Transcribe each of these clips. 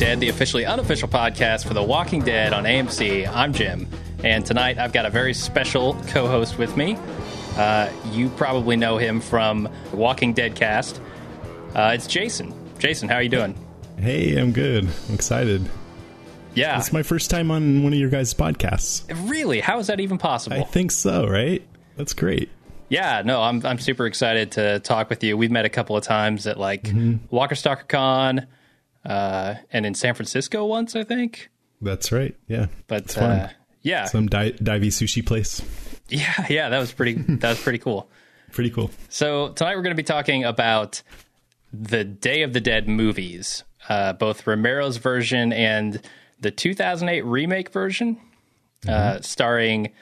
Dead, the officially unofficial podcast for The Walking Dead on AMC. I'm Jim, and tonight I've got a very special co host with me. Uh, you probably know him from the Walking Dead cast. Uh, it's Jason. Jason, how are you doing? Hey, I'm good. I'm excited. Yeah. It's my first time on one of your guys' podcasts. Really? How is that even possible? I think so, right? That's great. Yeah, no, I'm I'm super excited to talk with you. We've met a couple of times at like mm-hmm. Walker Stalker Con, uh, and in San Francisco once, I think. That's right. Yeah, but uh, yeah, some di- divey sushi place. Yeah, yeah, that was pretty. that was pretty cool. pretty cool. So tonight we're going to be talking about the Day of the Dead movies, uh, both Romero's version and the 2008 remake version, uh, mm-hmm. uh, starring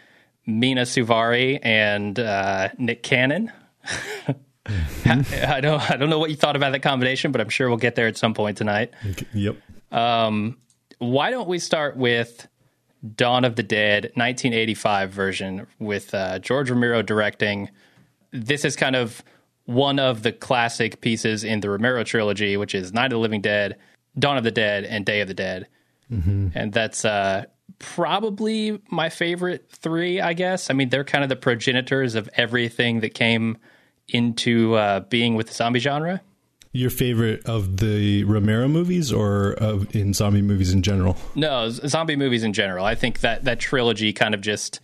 Mina Suvari and uh, Nick Cannon. I don't I don't know what you thought about that combination, but I'm sure we'll get there at some point tonight. Yep. Um, why don't we start with Dawn of the Dead 1985 version with uh, George Romero directing? This is kind of one of the classic pieces in the Romero trilogy, which is Night of the Living Dead, Dawn of the Dead, and Day of the Dead. Mm-hmm. And that's uh, probably my favorite three, I guess. I mean, they're kind of the progenitors of everything that came into uh, being with the zombie genre. Your favorite of the Romero movies, or of in zombie movies in general? No, zombie movies in general. I think that that trilogy kind of just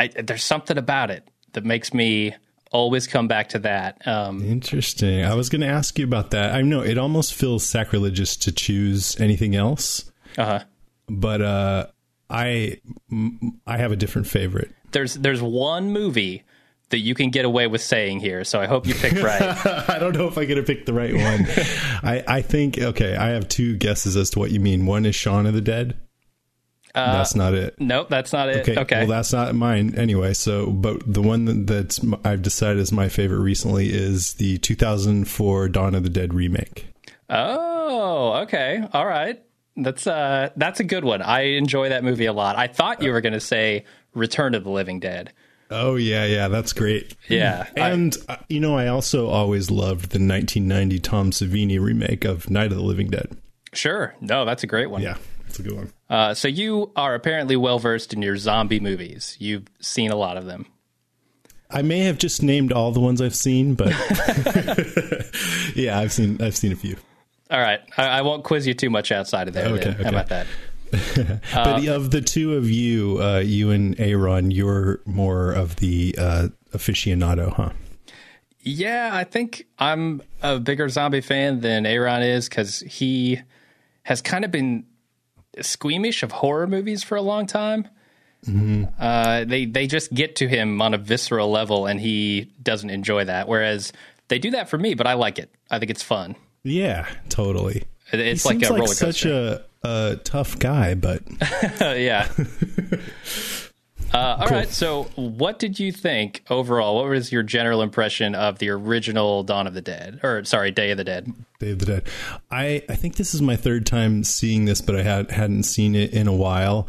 I, there's something about it that makes me always come back to that. Um, Interesting. I was going to ask you about that. I know it almost feels sacrilegious to choose anything else. Uh-huh. But uh I I have a different favorite. There's there's one movie that you can get away with saying here, so I hope you pick right. I don't know if I'm going to pick the right one. I I think okay, I have two guesses as to what you mean. One is Shaun of the Dead. Uh, that's not it. Nope, that's not it. Okay, okay. Well, that's not mine anyway. So, but the one that's I've decided is my favorite recently is the 2004 Dawn of the Dead remake. Oh, okay. All right. That's uh that's a good one. I enjoy that movie a lot. I thought you were going to say Return of the Living Dead. Oh yeah, yeah, that's great. Yeah, and I, uh, you know, I also always loved the 1990 Tom Savini remake of Night of the Living Dead. Sure, no, that's a great one. Yeah, that's a good one. Uh, so you are apparently well versed in your zombie movies. You've seen a lot of them. I may have just named all the ones I've seen, but yeah, I've seen I've seen a few. All right, I, I, won't quiz you too much outside of there. Okay, okay. how about that? but uh, of the two of you, uh, you and Aaron, you're more of the uh, aficionado, huh? Yeah, I think I'm a bigger zombie fan than Aaron is because he has kind of been squeamish of horror movies for a long time. Mm-hmm. Uh, they they just get to him on a visceral level, and he doesn't enjoy that. Whereas they do that for me, but I like it. I think it's fun. Yeah, totally. It's he like a roller coaster. Such a, a tough guy, but yeah. Uh, all cool. right. So, what did you think overall? What was your general impression of the original Dawn of the Dead, or sorry, Day of the Dead? Day of the Dead. I I think this is my third time seeing this, but I had hadn't seen it in a while,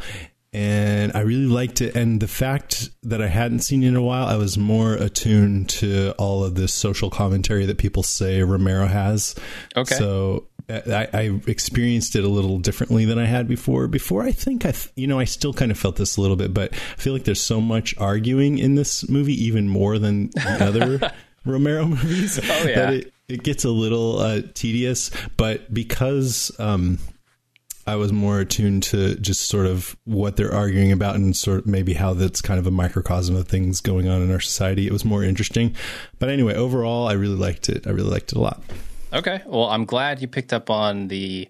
and I really liked it. And the fact that I hadn't seen it in a while, I was more attuned to all of this social commentary that people say Romero has. Okay. So I, I experienced it a little differently than I had before. Before, I think I, you know, I still kind of felt this a little bit, but I feel like there's so much arguing in this movie, even more than the other Romero movies. Oh yeah. That it, it gets a little uh, tedious, but because. Um, I was more attuned to just sort of what they're arguing about and sort of maybe how that's kind of a microcosm of things going on in our society. It was more interesting. But anyway, overall, I really liked it. I really liked it a lot. Okay. Well, I'm glad you picked up on the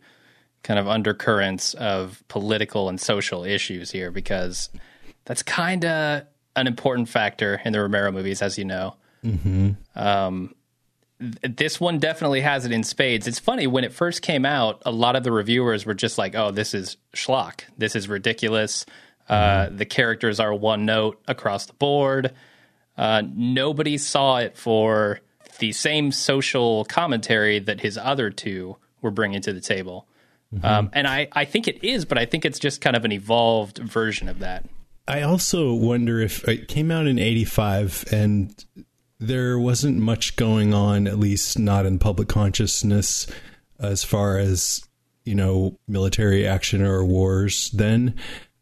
kind of undercurrents of political and social issues here because that's kind of an important factor in the Romero movies, as you know. Mm-hmm. Um, this one definitely has it in spades. It's funny when it first came out, a lot of the reviewers were just like, "Oh, this is schlock. This is ridiculous. Uh, mm-hmm. Uh, the characters are one note across the board." Uh, nobody saw it for the same social commentary that his other two were bringing to the table. Mm-hmm. Um, and I, I think it is, but I think it's just kind of an evolved version of that. I also wonder if it came out in 85 and there wasn't much going on, at least not in public consciousness, as far as you know, military action or wars then.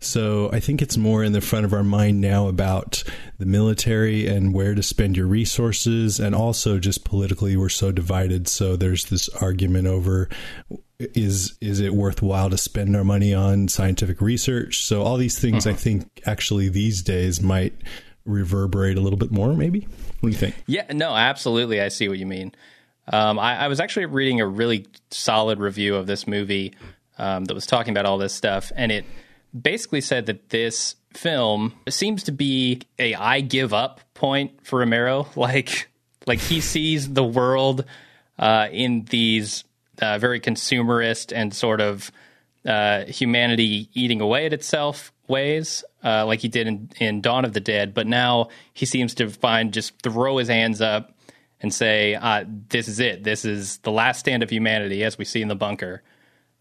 So I think it's more in the front of our mind now about the military and where to spend your resources. And also just politically, we're so divided. So there's this argument over is is it worthwhile to spend our money on scientific research? So all these things, uh-huh. I think, actually these days might reverberate a little bit more. Maybe. What do you think? Yeah, no, absolutely. I see what you mean. Um, I, I, was actually reading a really solid review of this movie um, that was talking about all this stuff, and it basically said that this film seems to be a I give up point for Romero. Like, like he sees the world uh, in these uh, very consumerist and sort of uh, humanity eating away at itself ways, uh, like he did in, in Dawn of the Dead. But now he seems to find just throw his hands up and say, uh, "This is it. This is the last stand of humanity," as we see in the bunker.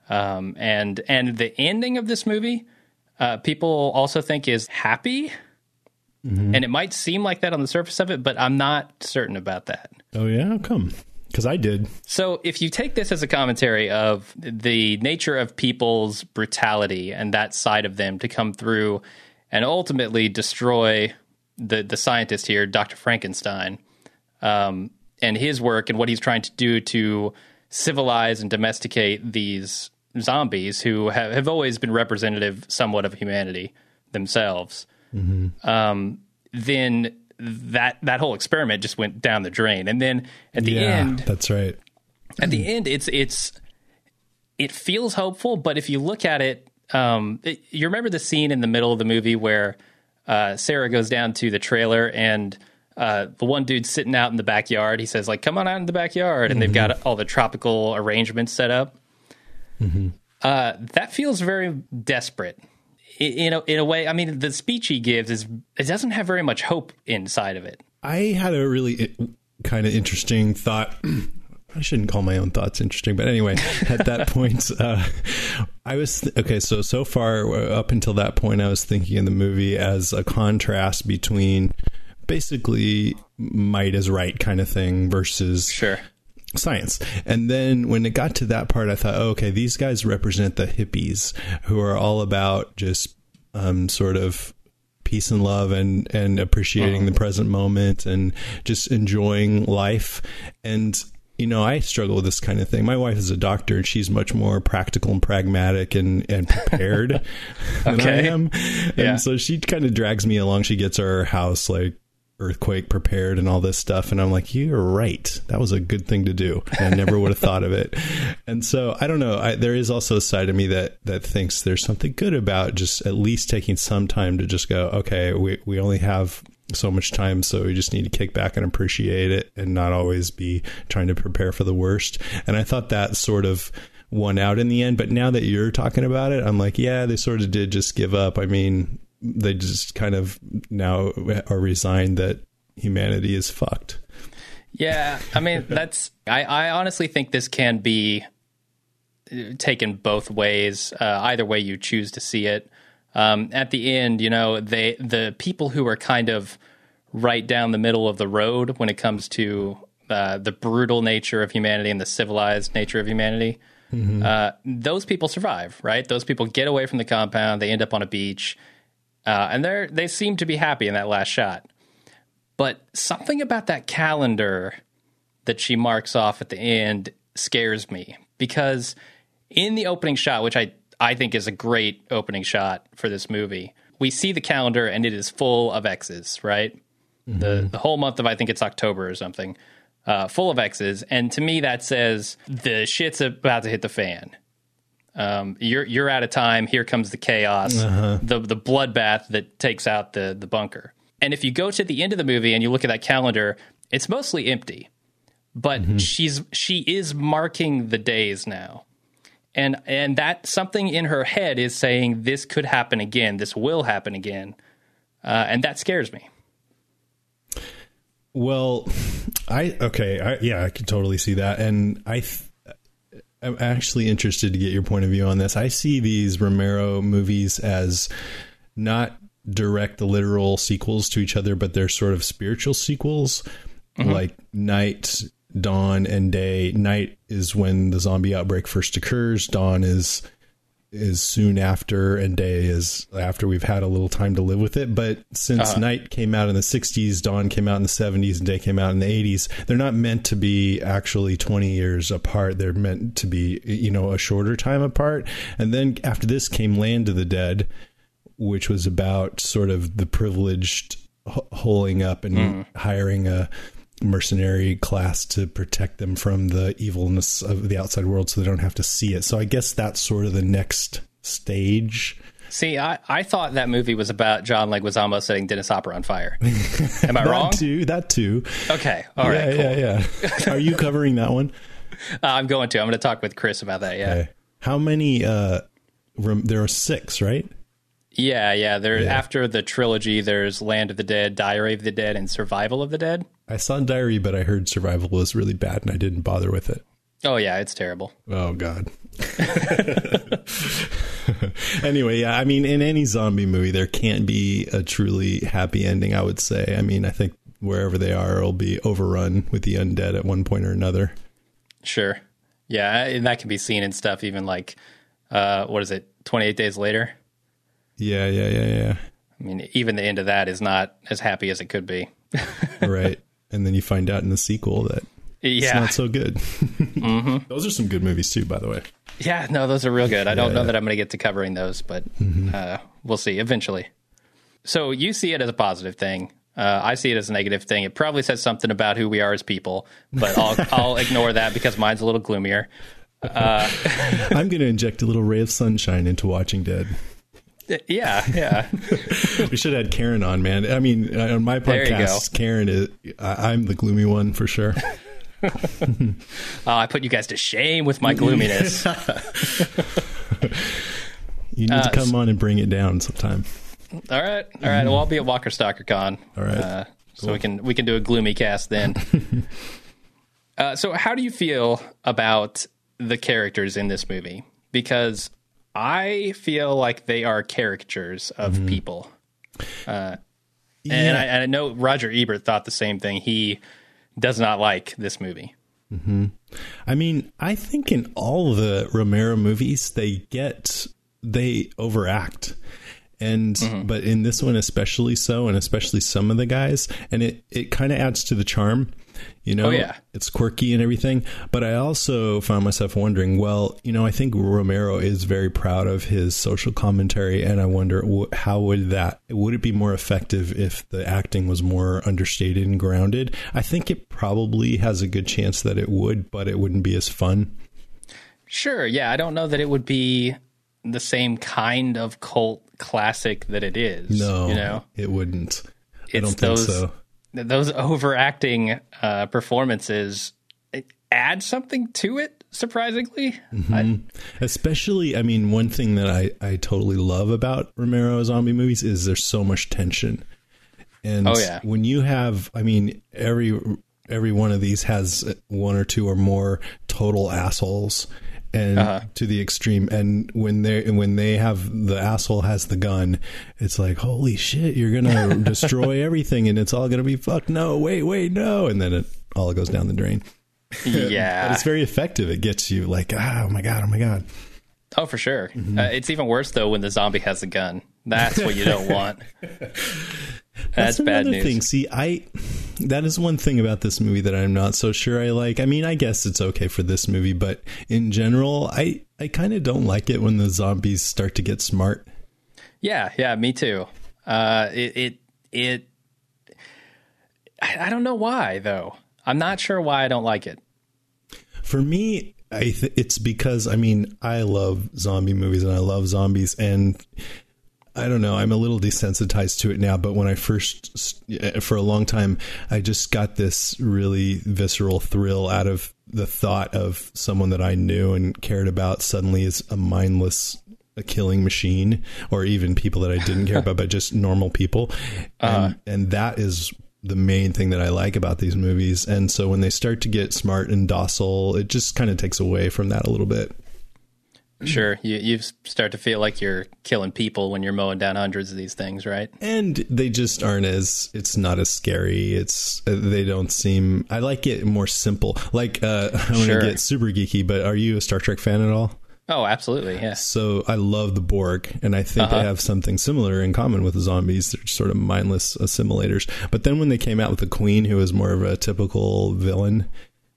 Um, and and the ending of this movie, uh, people also think is happy. Mm-hmm. And it might seem like that on the surface of it, but I'm not certain about that. Oh yeah, How come? because I did. So, if you take this as a commentary of the nature of people's brutality and that side of them to come through and ultimately destroy the the scientist here, Dr. Frankenstein, um, and his work and what he's trying to do to civilize and domesticate these zombies who have, have always been representative somewhat of humanity themselves, mm-hmm. um, then that that whole experiment just went down the drain. And then at the yeah, end, that's right. At the end, it's it's it feels hopeful, but if you look at it, um, it, you remember the scene in the middle of the movie where uh, Sarah goes down to the trailer and. Uh, the one dude sitting out in the backyard, he says, like, come on out in the backyard. And mm-hmm. they've got all the tropical arrangements set up. Mm-hmm. Uh, that feels very desperate in a, in a way, I mean, the speech he gives is it doesn't have very much hope inside of it. I had a really kind of interesting thought. I shouldn't call my own thoughts interesting, but anyway, at that point, uh, I was th- okay. So so far up until that point, I was thinking in the movie as a contrast between basically might is right kind of thing versus sure science. And then when it got to that part, I thought, oh, okay, these guys represent the hippies who are all about just um, sort of peace and love and and appreciating the present moment and just enjoying life. And you know i struggle with this kind of thing. My wife is a doctor and she's much more practical and pragmatic and and prepared than i am. And yeah. so she kind of drags me along. She gets our house like earthquake prepared and all this stuff. And i'm like you're right. That was a good thing to do. I never would have thought of it. And so i don't know. I, there is also a side of me that that thinks there's something good about just at least taking some time to just go okay we, we only have so much time so we just need to kick back and appreciate it and not always be trying to prepare for the worst. And i thought that sort of won out in the end. But now that you're talking about it i'm like yeah they sort of did just give up. I mean they just kind of now are resigned that humanity is fucked. Yeah, I mean that's I, I honestly think this can be taken both ways, uh, either way you choose to see it. Um, at the end, you know, they the people who are kind of right down the middle of the road when it comes to uh, the brutal nature of humanity and the civilized nature of humanity. Mm-hmm. Uh, those people survive, right? Those people get away from the compound. They end up on a beach uh, and they they seem to be happy in that last shot. But something about that calendar that she marks off at the end scares me because in the opening shot, which I, I think is a great opening shot for this movie, we see the calendar and it is full of X's, right? Mm-hmm. The, the whole month of, I think it's October or something, uh, full of X's. And to me, that says the shit's about to hit the fan. Um, you're you're out of time. Here comes the chaos, uh-huh. the the bloodbath that takes out the the bunker. And if you go to the end of the movie and you look at that calendar, it's mostly empty. But mm-hmm. she's she is marking the days now. And and that something in her head is saying this could happen again. This will happen again. Uh, and that scares me. Well, I okay, I, yeah, I can totally see that, and I th- I'm actually interested to get your point of view on this. I see these Romero movies as not direct literal sequels to each other, but they're sort of spiritual sequels. Mm-hmm. Like Night dawn and day. Night is when the zombie outbreak first occurs. Dawn is is soon after and day is after we've had a little time to live with it but since uh-huh. night came out in the 60s dawn came out in the 70s and day came out in the 80s they're not meant to be actually 20 years apart they're meant to be you know a shorter time apart and then after this came land of the dead which was about sort of the privileged holing up and mm. hiring a mercenary class to protect them from the evilness of the outside world so they don't have to see it. So I guess that's sort of the next stage. See, I, I thought that movie was about John Leguizamo setting Dennis Hopper on fire. Am I that wrong? Too, that too. Okay. All yeah, right. Cool. Yeah, yeah. Are you covering that one? Uh, I'm going to. I'm going to talk with Chris about that. Yeah. Okay. How many? Uh, rem- there are six, right? Yeah, yeah. There yeah. after the trilogy, there's Land of the Dead, Diary of the Dead, and Survival of the Dead. I saw Diary, but I heard Survival was really bad, and I didn't bother with it. Oh yeah, it's terrible. Oh god. anyway, yeah, I mean, in any zombie movie, there can't be a truly happy ending. I would say. I mean, I think wherever they are, it'll be overrun with the undead at one point or another. Sure. Yeah, and that can be seen in stuff even like, uh, what is it, Twenty Eight Days Later. Yeah, yeah, yeah, yeah. I mean, even the end of that is not as happy as it could be. right and then you find out in the sequel that yeah. it's not so good. mm-hmm. Those are some good movies too, by the way. Yeah, no, those are real good. I don't know that I'm going to get to covering those, but mm-hmm. uh, we'll see eventually. So you see it as a positive thing. Uh, I see it as a negative thing. It probably says something about who we are as people, but I'll, I'll ignore that because mine's a little gloomier. Uh, I'm going to inject a little ray of sunshine into Watching Dead. Yeah, yeah. we should have had Karen on, man. I mean, uh, on my podcast, Karen is. I'm the gloomy one for sure. oh, I put you guys to shame with my gloominess. you need uh, to come on and bring it down sometime. All right, all right. Well, I'll be at Walker Stalker Con. All right, uh, so we can we can do a gloomy cast then. uh, so, how do you feel about the characters in this movie? Because I feel like they are caricatures of mm-hmm. people. Uh, yeah. and, I, I, know Roger Ebert thought the same thing. He does not like this movie. Mm-hmm. I mean, I think in all the Romero movies, they get they overact and mm-hmm. but in this one especially so and especially some of the guys and it it kind of adds to the charm you oh, know, oh, yeah. it's quirky and everything. But I also found myself wondering, well, you know, I think Romero is very proud of his social commentary, and I wonder how would that would it be more effective if the acting was more understated and grounded? I think it probably has a good chance that it would, but it wouldn't be as fun. Sure, yeah, I don't know that it would be the same kind of cult classic that it is. No, you know, it wouldn't. It's I don't think those, so those overacting uh, performances add something to it surprisingly mm-hmm. I, especially i mean one thing that I, I totally love about romero zombie movies is there's so much tension and oh, yeah. when you have i mean every every one of these has one or two or more total assholes and uh-huh. to the extreme. And when they when they have the asshole has the gun, it's like holy shit, you're gonna destroy everything, and it's all gonna be fucked. No, wait, wait, no, and then it all goes down the drain. Yeah, but it's very effective. It gets you like, ah, oh my god, oh my god. Oh, for sure. Mm-hmm. Uh, it's even worse though when the zombie has a gun. That's what you don't want. That's, That's bad news. Thing. See, I that is one thing about this movie that I'm not so sure I like. I mean, I guess it's okay for this movie, but in general, I I kind of don't like it when the zombies start to get smart. Yeah, yeah, me too. Uh, it it, it I, I don't know why though. I'm not sure why I don't like it. For me, I th- it's because I mean I love zombie movies and I love zombies and I don't know. I'm a little desensitized to it now, but when I first, for a long time, I just got this really visceral thrill out of the thought of someone that I knew and cared about suddenly is a mindless a killing machine, or even people that I didn't care about, but just normal people. And, uh, and that is the main thing that I like about these movies. And so when they start to get smart and docile, it just kind of takes away from that a little bit. Sure, you you start to feel like you're killing people when you're mowing down hundreds of these things, right? and they just aren't as it's not as scary it's uh, they don't seem i like it more simple like uh i'm Sure. gonna get super geeky but are you a star trek fan at all Oh, absolutely, yes. so i love the borg and i think Uh-huh. they have something similar in common with the zombies they're sort of mindless assimilators but then when they came out with the queen who was more of a typical villain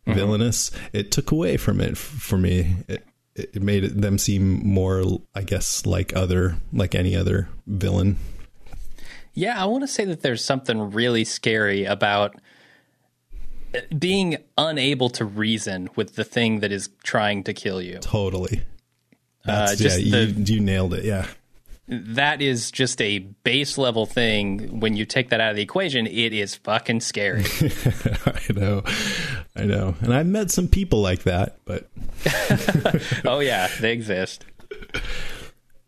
Mm-hmm. villainous it took away from it f- for me it, it made them seem more i guess like other like any other villain Yeah, I want to say that there's something really scary about uh, being unable to reason with the thing that is trying to kill you. Totally. That's, just yeah, you, you nailed it. Yeah. That is just a base level thing. When you take that out of the equation, it is fucking scary. I know. I know. And I've met some people like that, but oh yeah, they exist.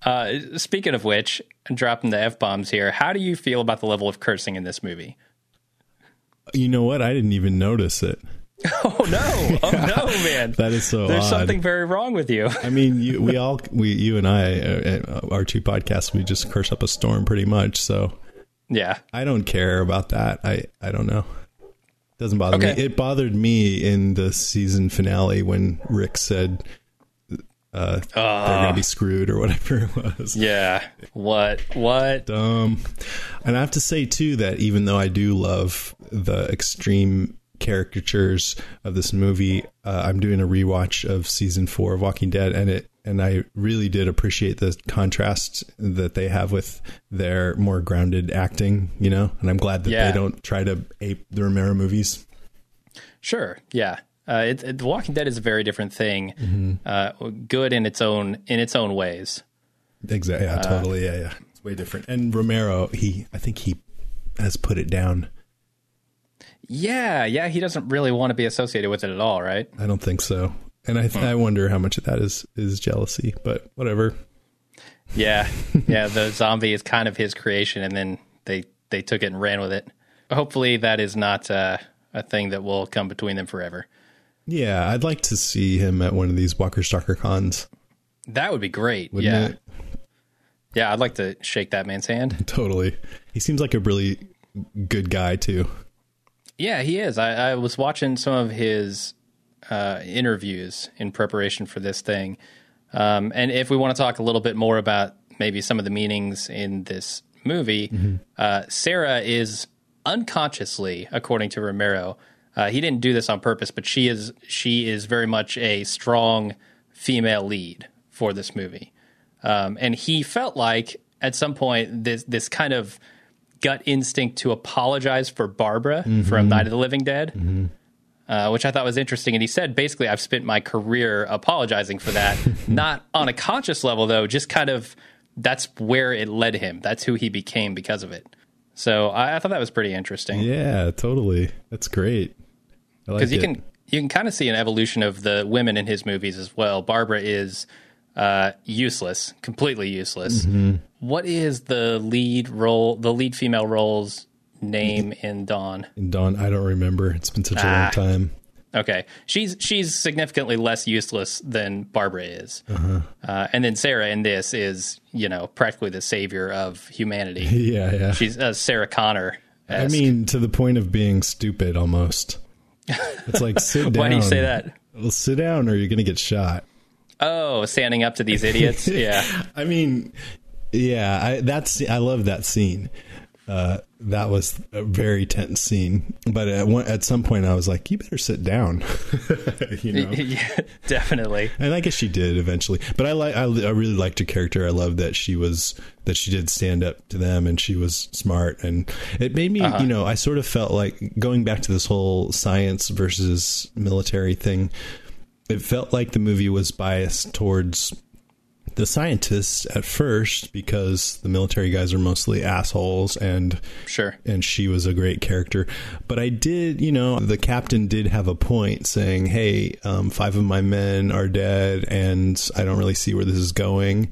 Uh, speaking of which, dropping the f bombs here. How do you feel about the level of cursing in this movie? you know what? I didn't even notice it. Oh no! Oh no, man! That is so There's odd. something very wrong with you. I mean, you, we all, we, you and I, uh, uh, our two podcasts, we just curse up a storm pretty much. So Yeah. I don't care about that. I, I don't know. Doesn't bother me. It bothered me in the season finale when Rick said, uh, they're going to be screwed or whatever it was. Yeah. What? What? Um, and I have to say too that even though I do love the extreme caricatures of this movie, uh, I'm doing a rewatch of season four of Walking Dead, and it and I really did appreciate the contrast that they have with their more grounded acting. You know, and I'm glad that Yeah. they don't try to ape the Romero movies. Sure. Yeah. Uh, it, it, The Walking Dead is a very different thing. Uh, good in its own in its own ways. Exactly. Yeah. totally. Yeah. Yeah. It's way different. And Romero, he, I think he has put it down. Yeah. Yeah. He doesn't really want to be associated with it at all, right? I don't think so. And I, I wonder how much of that is is jealousy, but whatever. Yeah. yeah. The zombie is kind of his creation, and then they they took it and ran with it. Hopefully, that is not uh, a thing that will come between them forever. Yeah, I'd like to see him at one of these Walker Stalker cons. That would be great. Wouldn't yeah. it? Yeah. I'd like to shake that man's hand. Totally. He seems like a really good guy too. Yeah, he is. I, I was watching some of his uh, interviews in preparation for this thing. Um, and if we want to talk a little bit more about maybe some of the meanings in this movie, uh, Sarah is unconsciously, according to Romero, uh, he didn't do this on purpose, but she is she is very much a strong female lead for this movie. Um, and he felt like at some point this this kind of gut instinct to apologize for Barbara from Night of the Living Dead, uh, which I thought was interesting. And he said, basically, I've spent my career apologizing for that, not on a conscious level, though, just kind of that's where it led him. That's who he became because of it. So I, I thought that was pretty interesting Yeah, totally. That's great. I like because you can you can kind of see an evolution of the women in his movies as well. Barbara is uh, useless, completely useless. Mm-hmm. What is the lead role, the lead female role's name in Dawn? And Dawn, I don't remember. It's been such a Ah. long time. Okay, she's she's significantly less useless than Barbara is, Uh-huh. uh, and then Sarah in this is you know practically the savior of humanity. Yeah, yeah. She's uh, Sarah Connor. I mean, to the point of being stupid almost. It's like sit down. why do you say that? Well, sit down or you're going to get shot. Oh, standing up to these idiots. yeah, I mean, yeah, I, that's I love that scene. Uh, that was a very tense scene. But at one, at some point, I was like, "You better sit down," you know. yeah, definitely. And I guess she did eventually. But I like I, I really liked her character. I love that she was that she did stand up to them and she was smart and it made me, you know, I sort of felt like going back to this whole science versus military thing. It felt like the movie was biased towards the scientists at first because the military guys are mostly assholes and Sure. and she was a great character. But I did, you know, the captain did have a point saying, "Hey, um, five of my men are dead, and I don't really see where this is going."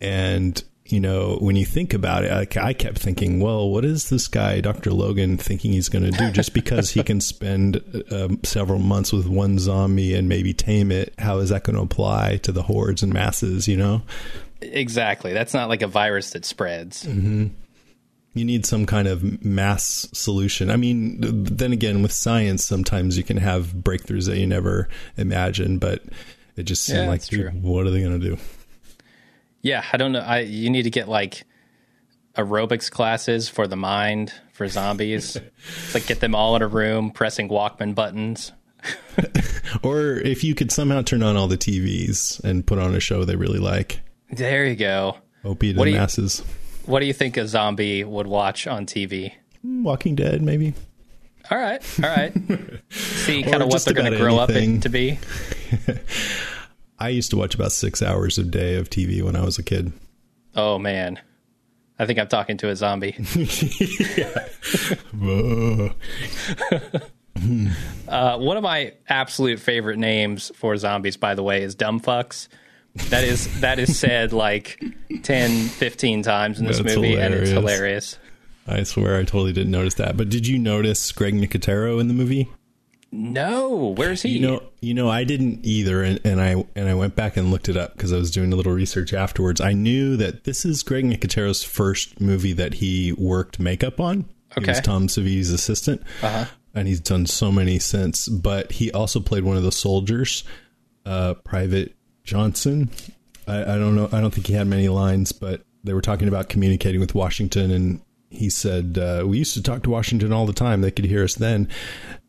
And you know, when you think about it, I, I kept thinking, well, what is this guy, Dr. Logan, thinking he's going to do just because he can spend um, several months with one zombie and maybe tame it? How is that going to apply to the hordes and masses, you know? Exactly. That's not like a virus that spreads. Mm-hmm. You need some kind of mass solution. I mean, then again, with science, sometimes you can have breakthroughs that you never imagined, but it just seemed Yeah, like, what are they going to do? Yeah, I don't know. I you need to get like aerobics classes for the mind for zombies. like get them all in a room pressing Walkman buttons. Or if you could somehow turn on all the TVs and put on a show they really like, There you go. opiate What the masses. What do you think a zombie would watch on TV? Mm, Walking Dead, maybe. All right, all right. See kind of what they're going to grow up anything. to be. I used to watch about six hours a day of TV when I was a kid. Oh man, I think I'm talking to a zombie. Uh, one of my absolute favorite names for zombies, by the way, is dumb fucks. That is that is said like 10, 15 times in this That's movie, and it's hilarious. hilarious. I swear I totally didn't notice that. But did you notice Greg Nicotero in the movie? No, where's he? You know, you know, I didn't either, and, and I and I went back and looked it up because I was doing a little research afterwards. I knew that this is Greg Nicotero's first movie that he worked makeup on. He was Tom Savini's assistant, Uh-huh. and he's done so many since. But he also played one of the soldiers, uh, Private Johnson. I, I don't know. I don't think he had many lines, but they were talking about communicating with Washington, and he said uh, we used to talk to Washington all the time. They could hear us then,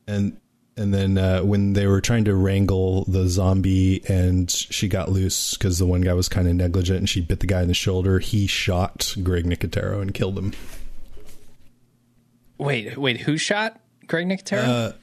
and and then uh, when they were trying to wrangle the zombie, and she got loose because the one guy was kind of negligent, and she bit the guy in the shoulder. He shot Greg Nicotero and killed him. Wait, wait, who shot Greg Nicotero?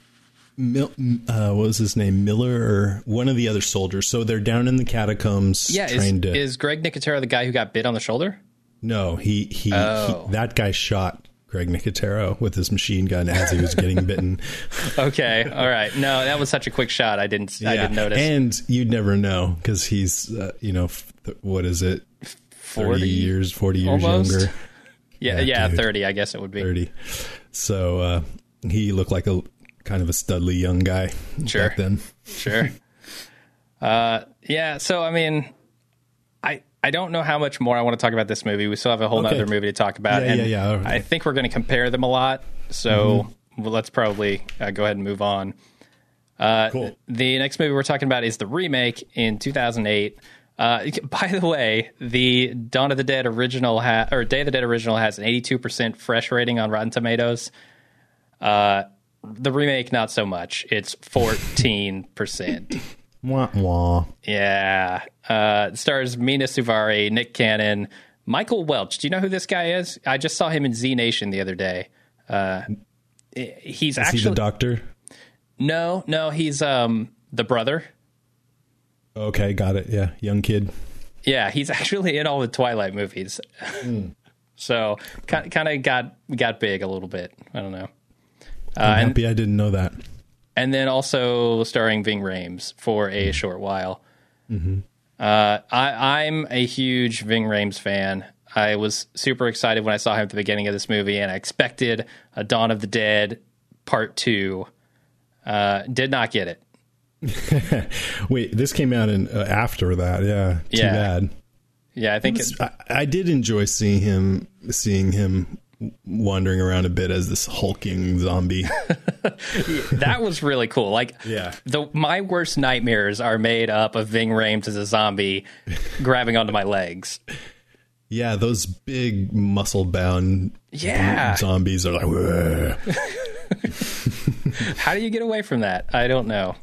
Mil- uh, what was his name? Miller or one of the other soldiers. So they're down in the catacombs yeah, is, to. is Greg Nicotero the guy who got bit on the shoulder? no, he he, Oh. he that guy shot Greg Nicotero with his machine gun as he was getting bitten. Okay, all right. No, that was such a quick shot. I didn't. I didn't notice. And you'd never know because he's, uh, you know, f- th- what is it? 30 40 years, 40 years almost? younger. yeah, yeah, yeah, thirty. I guess it would be. 30. So uh, he looked like a kind of a studly young guy Sure. back then. Sure. uh, yeah. So I mean, I don't know how much more I want to talk about this movie. We still have a whole Okay. other movie to talk about. Yeah, and yeah, yeah. Mm-hmm. I think we're going to compare them a lot. So well, let's probably uh, go ahead and move on. Uh, Cool. The next movie we're talking about is the remake in 2008. Uh, by the way, the Dawn of the Dead original ha- or Day of the Dead original has an 82% fresh rating on Rotten Tomatoes. Uh, the remake, not so much. It's 14%. Wah, wah. yeah. Uh, it stars Mina Suvari, Nick Cannon, Michael Welch. Do you know who this guy is? I just saw him in Z Nation the other day. Uh, he's Is actually he the doctor? no, no. He's um the brother. Okay, got it. Yeah, young kid. Yeah, he's actually in all the Twilight movies. so kind kind of got got big a little bit. I don't know. Uh, I'm and happy I didn't know that. And then also starring Ving Rhames for a short while. Mm-hmm. Uh, I, I'm a huge Ving Rhames fan. I was super excited when I saw him at the beginning of this movie, and I expected a Dawn of the Dead Part Two. Uh, did not get it. Wait, this came out in uh, after that. Yeah, too Yeah. bad. Yeah, I think it, I, I did enjoy seeing him, seeing him wandering around a bit as this hulking zombie. that was really cool. Like, Yeah. the my worst nightmares are made up of Ving Rhames as a zombie grabbing onto my legs. yeah, those big muscle bound Yeah. zombies are like. How do you get away from that? I don't know.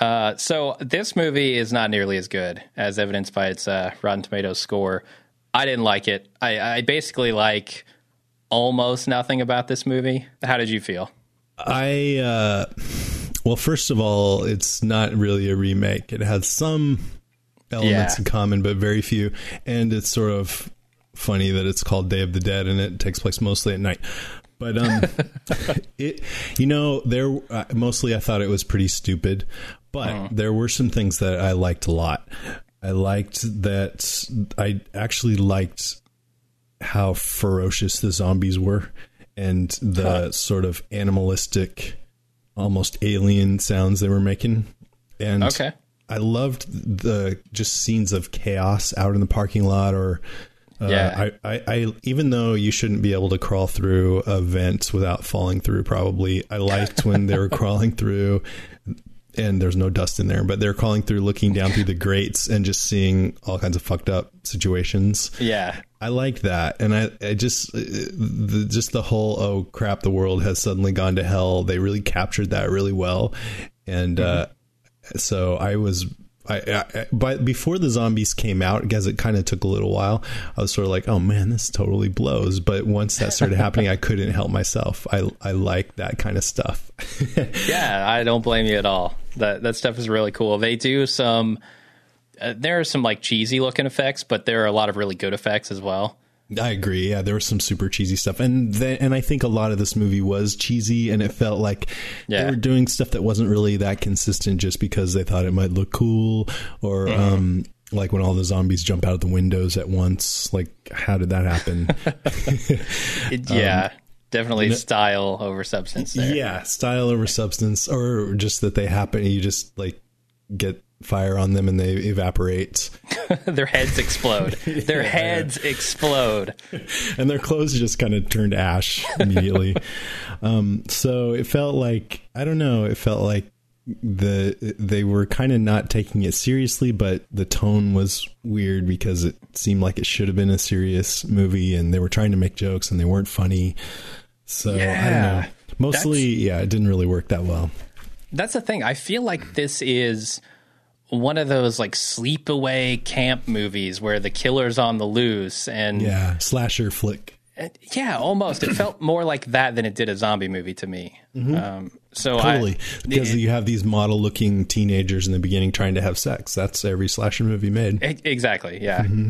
Uh, so this movie is not nearly as good as evidenced by its uh, Rotten Tomatoes score. I didn't like it. I, I basically like almost nothing about this movie. How did you feel? I uh well first of all it's not really a remake. It has some elements Yeah. in common but very few and it's sort of funny that it's called Day of the Dead and it takes place mostly at night. But um it you know there uh, mostly I thought it was pretty stupid but there were some things that I liked a lot. I liked that. I actually liked how ferocious the zombies were and the huh. sort of animalistic, almost alien sounds they were making. And okay. I loved the just scenes of chaos out in the parking lot or uh, yeah. I, I, I, even though you shouldn't be able to crawl through a vent without falling through, probably I liked when they were crawling through and there's no dust in there, but they're crawling through, looking down through the grates and just seeing all kinds of fucked up situations. Yeah. I like that. And I, I just, the, just the whole, oh crap, the world has suddenly gone to hell. They really captured that really well. And, mm-hmm. uh, so I was I, I, but before the zombies came out, because it kind of took a little while, I was sort of like, "Oh man, this totally blows." But once that started happening, I couldn't help myself. I I like that kind of stuff. yeah, I don't blame you at all. That that stuff is really cool. They do some. Uh, there are some like cheesy looking effects, but there are a lot of really good effects as well. I agree. Yeah, there was some super cheesy stuff, and then, and I think a lot of this movie was cheesy, and it felt like yeah. they were doing stuff that wasn't really that consistent, just because they thought it might look cool, or mm. um, like when all the zombies jump out of the windows at once. Like, how did that happen? it, yeah. Um, definitely style over substance there. Yeah, style over substance, or just that they happen. You just like get fire on them and they evaporate. their heads explode. Their yeah. heads explode. and their clothes just kind of turned ash immediately. um, so it felt like, I don't know, it felt like the they were kind of not taking it seriously but the tone was weird because it seemed like it should have been a serious movie and they were trying to make jokes and they weren't funny so yeah, i don't know mostly that's, yeah it didn't really work that well that's the thing i feel like this is one of those like sleepaway camp movies where the killer's on the loose and yeah, slasher flick. Yeah, almost. It felt more like that than it did a zombie movie to me. Mm-hmm. Um, so totally I, because it, you have these model-looking teenagers in the beginning trying to have sex. That's every slasher movie made. Exactly. Yeah. Mm-hmm.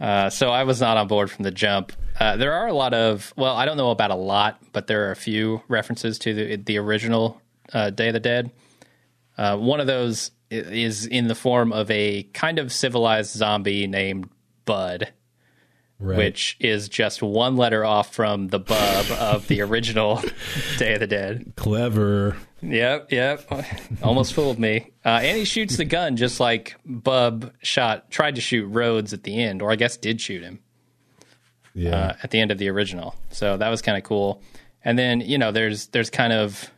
Uh, so I was not on board from the jump. Uh, there are a lot of well, I don't know about a lot, but there are a few references to the the original uh, Day of the Dead. Uh, one of those is in the form of a kind of civilized zombie named Bud, right. which is just one letter off from the bub of the original Day of the Dead. Clever. Yep, yep. Almost fooled me. Uh, and he shoots the gun just like Bub shot, tried to shoot Rhodes at the end, or I guess did shoot him. Yeah. Uh, at the end of the original. So that was kind of cool. And then you know, there's there's kind of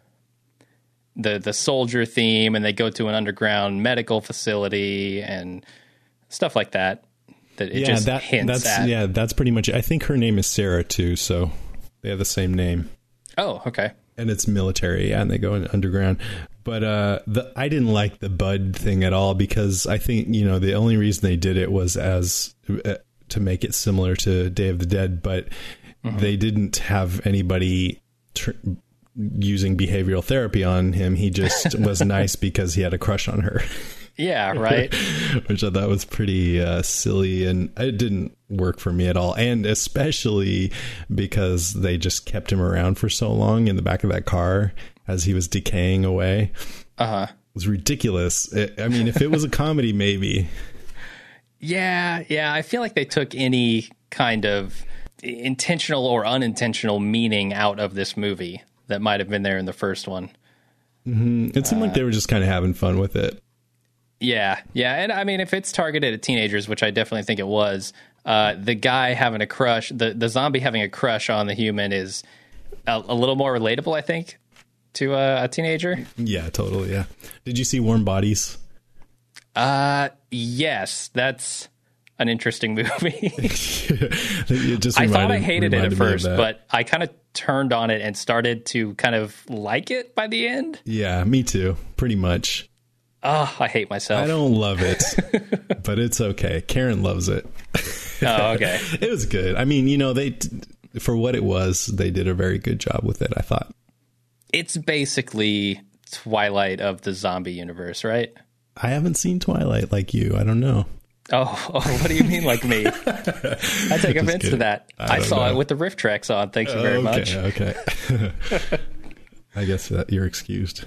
the the soldier theme, and they go to an underground medical facility and stuff like that. That it yeah, just that, hints that's, at. Yeah, that's pretty much. It. I think her name is Sarah too, so they have the same name. Oh, okay. And it's military, yeah, and they go in underground. But uh, the I didn't like the Bud thing at all because I think you know the only reason they did it was as uh, to make it similar to Day of the Dead, but mm-hmm. they didn't have anybody tr- using behavioral therapy on him. He just was nice because he had a crush on her. Yeah, right. Which I thought was pretty uh, silly, and it didn't work for me at all. And especially because they just kept him around for so long in the back of that car as he was decaying away. Uh huh. It was ridiculous. It, I mean, if it was a comedy, maybe. Yeah, yeah. I feel like they took any kind of intentional or unintentional meaning out of this movie that might have been there in the first one. Mm-hmm. It seemed uh, like they were just kind of having fun with it. Yeah, yeah, and I mean, if it's targeted at teenagers, which I definitely think it was, uh, the guy having a crush, the the zombie having a crush on the human is a, a little more relatable, I think, to a, a, teenager. Yeah, totally. Yeah. Did you see Warm Bodies? Uh, yes, that's an interesting movie. I thought I hated it at first, but I kind of turned on it and started to kind of like it by the end. Yeah, me too. Pretty much. Oh, I hate myself. I don't love it, but it's okay. Karen loves it. oh, okay. it was good. I mean, you know, they for what it was, they did a very good job with it. I thought. It's basically Twilight of the zombie universe, right? I haven't seen Twilight like you. I don't know. Oh, oh, what do you mean, like me? I take offense kidding. to that. I, I saw know. it with the RiffTrax on. Thank you very okay, much. Okay. I guess that you're excused.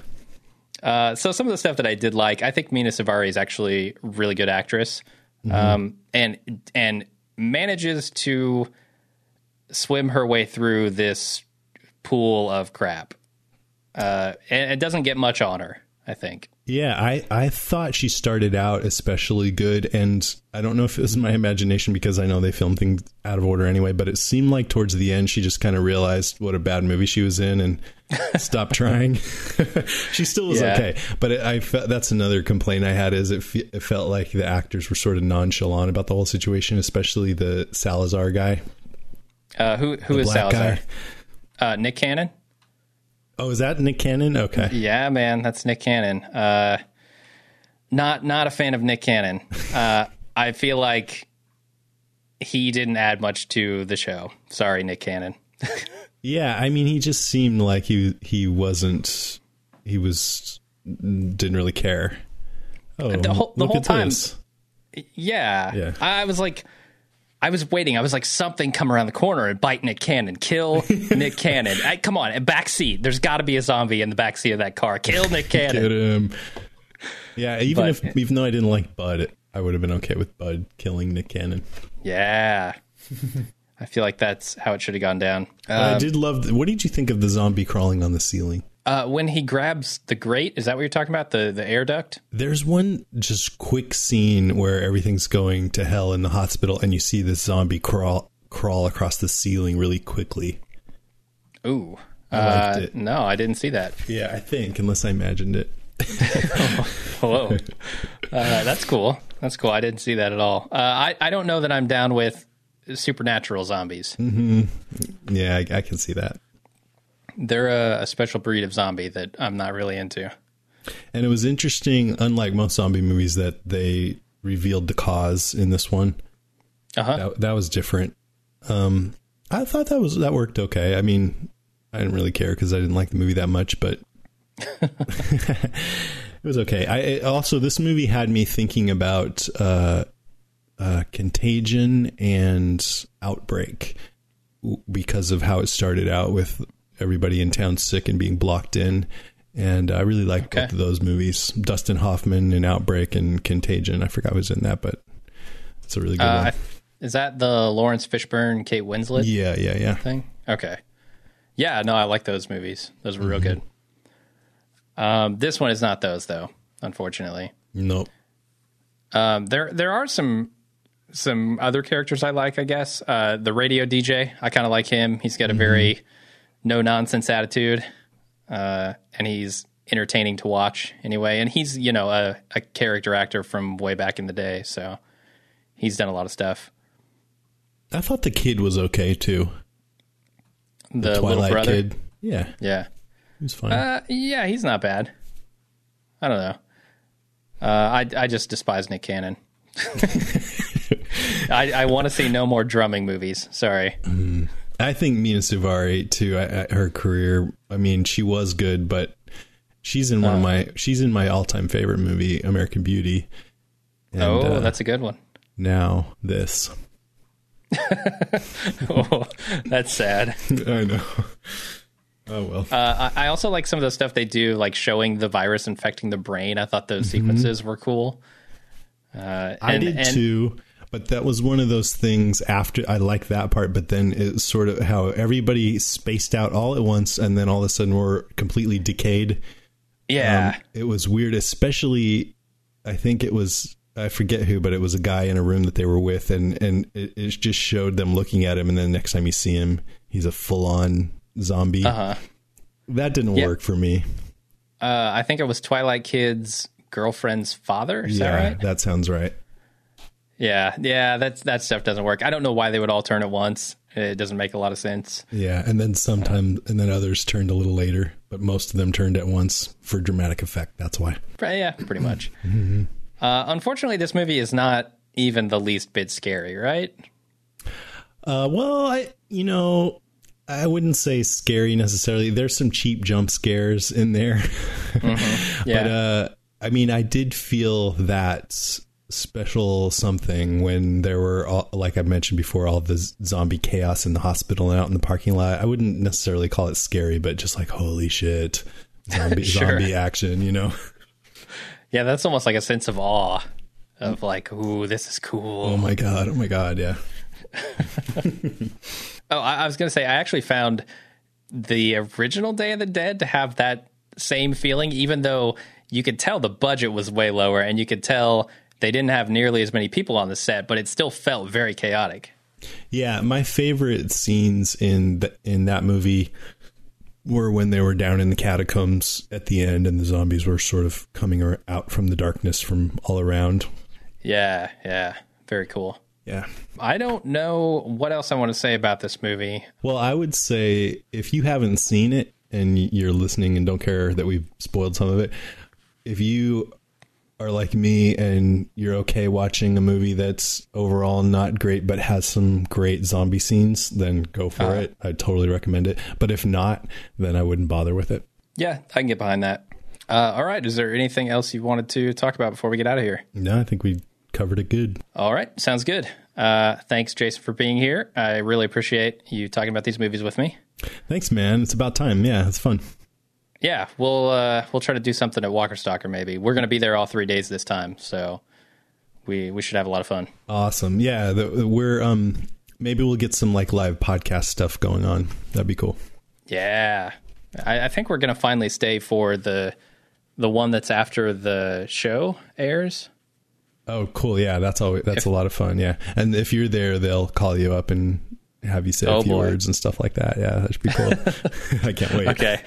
Uh, so some of the stuff that I did like, I think Mina Suvari is actually a really good actress, um, and and manages to swim her way through this pool of crap. Uh, and it doesn't get much on her, I think. Yeah, I, I thought she started out especially good, and I don't know if it was my imagination because I know they film things out of order anyway, but it seemed like towards the end she just kind of realized what a bad movie she was in and stopped trying. she still was Yeah. okay, but it, I fe- that's another complaint I had is it, fe- it felt like the actors were sort of nonchalant about the whole situation, especially the Salazar guy. Uh, who who is black Salazar? guy. Uh, Nick Cannon. Oh, is that Nick Cannon? Okay. Yeah, man, that's Nick Cannon. Uh, not not a fan of Nick Cannon. Uh, I feel like he didn't add much to the show. Sorry, Nick Cannon. Yeah, I mean, he just seemed like he he wasn't he was didn't really care. Oh, The whole- the whole time- this. Yeah, Yeah. I was like, I was waiting. I was like, something come around the corner and bite Nick Cannon, kill Nick Cannon. I, come on, back seat. There's got to be a zombie in the back seat of that car. Kill Nick Cannon. Get him. Yeah, even But- if even though I didn't like Bud, I would have been okay with Bud killing Nick Cannon. Yeah. I feel like that's how it should have gone down. But I um, did love. The, what did you think of the zombie crawling on the ceiling? Uh, when he grabs the grate, is that what you're talking about? The the air duct? There's one just quick scene where everything's going to hell in the hospital, and you see this zombie crawl crawl across the ceiling really quickly. Ooh. liked uh, it. No, I didn't see that. Yeah, I think, unless I imagined it. Hello. uh, that's cool. That's cool. I didn't see that at all. Uh, I, I don't know that I'm down with supernatural zombies. Yeah, I, I can see that. They're a, a special breed of zombie that I'm not really into. And it was interesting, unlike most zombie movies, that they revealed the cause in this one. Uh huh. That, that was different. Um, I thought that was that worked okay. I mean, I didn't really care because I didn't like the movie that much, but it was okay. I also this movie had me thinking about uh, uh, Contagion and Outbreak because of how it started out with everybody in town sick and being blocked in. And I really like Okay. both of those movies, Dustin Hoffman in Outbreak and Contagion. I forgot who was in that, but it's a really good Uh, one. Is that the Laurence Fishburne, Kate Winslet Yeah, yeah, yeah. thing? Okay. Yeah, no, I like those movies. Those were Mm-hmm. real good. Um, this one is not those though, unfortunately. Nope. Um, there there are some some other characters I like, I guess. Uh, the radio DJ, I kind of like him. He's got a very no nonsense attitude, uh, and he's entertaining to watch anyway. And he's you know a, a character actor from way back in the day, so he's done a lot of stuff. I thought the kid was okay too. The, little Twilight brother, kid. Yeah, yeah, he's fine. uh, yeah, he's not bad. I don't know. Uh, I I just despise Nick Cannon. I, I want to see no more drumming movies. Sorry. I think Mina Suvari too. I, I, her career. I mean, she was good, but she's in one Uh. of my. She's in my all-time favorite movie, American Beauty. And, oh, uh, that's a good one. now this. Oh, that's sad. I know. Oh well. Uh, I I also like some of the stuff they do, like showing the virus infecting the brain. I thought those sequences were cool. Uh, Mm-hmm. I and- did and- too, but that was one of those things. After I like that part, but then it's sort of how everybody spaced out all at once, and then all of a sudden we're completely decayed. Yeah, Um, it was weird, especially I think it was I forget who, but it was a guy in a room that they were with, and and it, it just showed them looking at him, and then next time you see him, he's a full on zombie. uh-huh. That didn't work for me. Uh, I think it was Twilight Kid's girlfriend's father. Is yeah, that right? that sounds right. Yeah, yeah. That's that stuff doesn't work. I don't know why they would all turn at once. It doesn't make a lot of sense. Yeah, and then sometime, and then others turned a little later, but most of them turned at once for dramatic effect. That's why. Yeah, pretty much. Uh, unfortunately, this movie is not even the least bit scary, right? Uh, well, I you know I wouldn't say scary necessarily. There's some cheap jump scares in there, Yeah. but uh, I mean, I did feel that special something when there were all, like I mentioned before, all the z- zombie chaos in the hospital and out in the parking lot. I wouldn't necessarily call it scary, but just like holy shit. zombie, Sure. zombie action. You know. Yeah, that's almost like a sense of awe of like, ooh, this is cool. Oh my god! Oh my god! Yeah. Oh, I, I was going to say, I actually found the original Day of the Dead to have that same feeling, even though you could tell the budget was way lower and you could tell they didn't have nearly as many people on the set, but it still felt very chaotic. Yeah, my favorite scenes in the, in that movie were when they were down in the catacombs at the end, and the zombies were sort of coming out from the darkness from all around. Yeah, yeah, very cool. Yeah. I don't know what else I want to say about this movie. Well, I would say if you haven't seen it and you're listening and don't care that we've spoiled some of it, if you are like me and you're okay watching a movie that's overall not great but has some great zombie scenes, then go for Uh-huh. it. I'd totally recommend it. But if not, then I wouldn't bother with it. Yeah, I can get behind that. Uh, all right, is there anything else you wanted to talk about before we get out of here? No, I think we covered it good. All right, sounds good. Uh, thanks, Jason, for being here. I really appreciate you talking about these movies with me. Thanks, man. It's about time. Yeah, it's fun. Yeah, we'll uh, we'll try to do something at Walker Stalker. Maybe we're going to be there all three days this time, so we we should have a lot of fun. Awesome. Yeah, the, we're um maybe we'll get some like live podcast stuff going on. That'd be cool. Yeah, I, I think we're going to finally stay for the the one that's after the show airs. Oh, cool. Yeah, that's always that's a lot of fun. Yeah, and if you're there, they'll call you up and have you say Oh, a few boy. words and stuff like that. Yeah, that should be cool. I can't wait. Okay,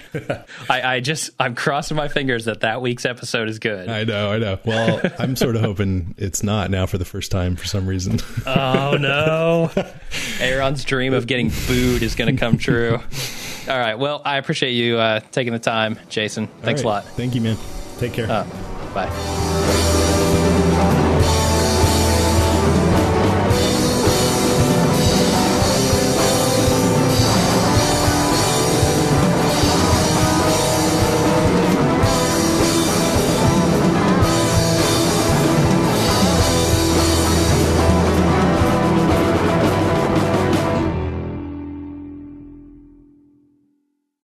I, I just I'm crossing my fingers that that week's episode is good. I know, I know. Well, I'm sort of hoping it's not now for the first time for some reason. Oh no. Aaron's dream of getting booed is going to come true. All right. Well, I appreciate you uh, taking the time, Jason. Thanks right. a lot. Thank you, man. Take care. Uh, bye.